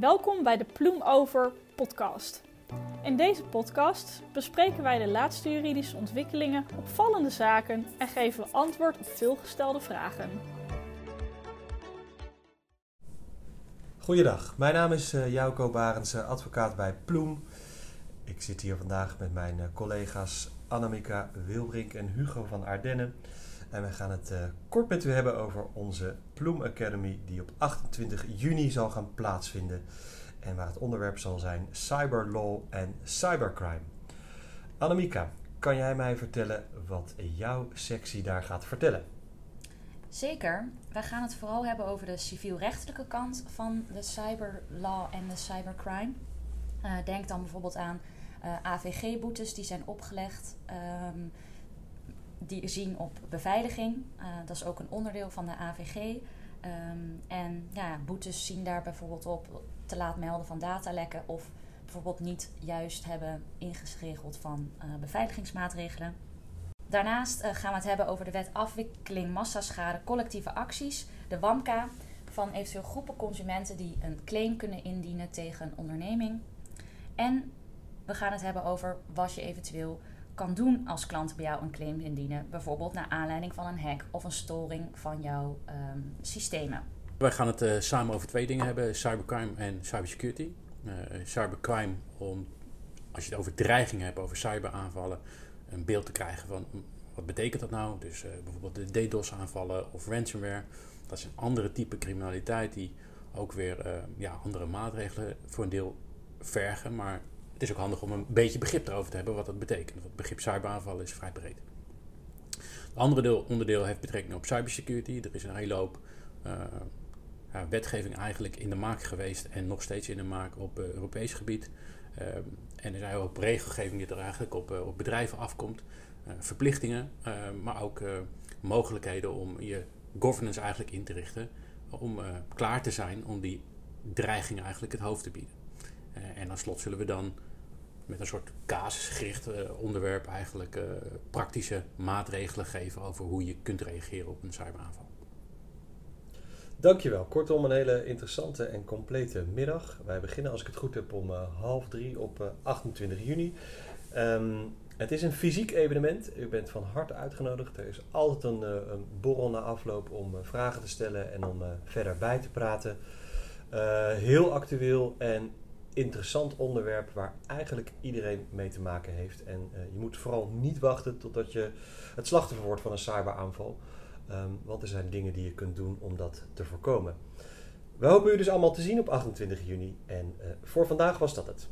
Welkom bij de Ploem Over podcast. In deze podcast bespreken wij de laatste juridische ontwikkelingen, opvallende zaken en geven we antwoord op veelgestelde vragen. Goedendag, mijn naam is uh, Jouko Barens, advocaat bij Ploem. Ik zit hier vandaag met mijn uh, collega's Annemieka Wilbrink en Hugo van Ardennen. En we gaan het uh, kort met u hebben over onze Ploem Academy, die op 28 juni zal gaan plaatsvinden. En waar het onderwerp zal zijn cyberlaw en cybercrime. Annemieka, kan jij mij vertellen wat jouw sectie daar gaat vertellen? Zeker. Wij gaan het vooral hebben over de civielrechtelijke kant van de cyberlaw en de cybercrime. Uh, denk dan bijvoorbeeld aan uh, AVG-boetes die zijn opgelegd. Um, die zien op beveiliging. Uh, dat is ook een onderdeel van de AVG. Um, en ja, boetes zien daar bijvoorbeeld op te laat melden van datalekken of bijvoorbeeld niet juist hebben ingeregeld van uh, beveiligingsmaatregelen. Daarnaast uh, gaan we het hebben over de wet afwikkeling massaschade collectieve acties, de WAMKA, van eventueel groepen consumenten die een claim kunnen indienen tegen een onderneming. En we gaan het hebben over wat je eventueel kan doen als klant bij jou een claim indienen. Bijvoorbeeld naar aanleiding van een hack of een storing van jouw um, systemen. Wij gaan het uh, samen over twee dingen hebben: cybercrime en cybersecurity. Uh, cybercrime, om als je het over dreigingen hebt, over cyberaanvallen, een beeld te krijgen van wat betekent dat nou? Dus uh, bijvoorbeeld de DDoS-aanvallen of ransomware. Dat is een andere type criminaliteit die ook weer ja, andere maatregelen voor een deel vergen. Maar het is ook handig om een beetje begrip erover te hebben wat dat betekent. Want het begrip cyberaanvallen is vrij breed. Het andere deel, onderdeel heeft betrekking op cybersecurity. Er is een hele hoop uh, ja, wetgeving eigenlijk in de maak geweest en nog steeds in de maak op uh, Europees gebied. Uh, en er zijn ook regelgeving die er eigenlijk op, op bedrijven afkomt. verplichtingen, maar ook mogelijkheden om je governance eigenlijk in te richten. Om klaar te zijn om die dreigingen eigenlijk het hoofd te bieden. En als slot zullen we dan met een soort casusgericht uh, onderwerp eigenlijk uh, praktische maatregelen geven over hoe je kunt reageren op een cyberaanval. Dankjewel. Kortom, een hele interessante en complete middag. Wij beginnen, als ik het goed heb, om half drie op 28 juni. Um, het is een fysiek evenement. U bent van harte uitgenodigd. Er is altijd een, een borrel na afloop om vragen te stellen en om verder bij te praten. heel actueel en interessant onderwerp waar eigenlijk iedereen mee te maken heeft. En uh, je moet vooral niet wachten totdat je het slachtoffer wordt van een cyberaanval. Um, want er zijn dingen die je kunt doen om dat te voorkomen. We hopen u dus allemaal te zien op 28 juni. En uh, voor vandaag was dat het.